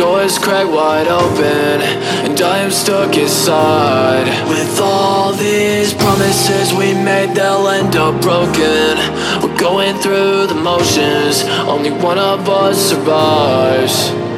door's crack wide open, and I am stuck inside. With all these promises we made, they'll end up broken. We're going through the motions, only one of us survives.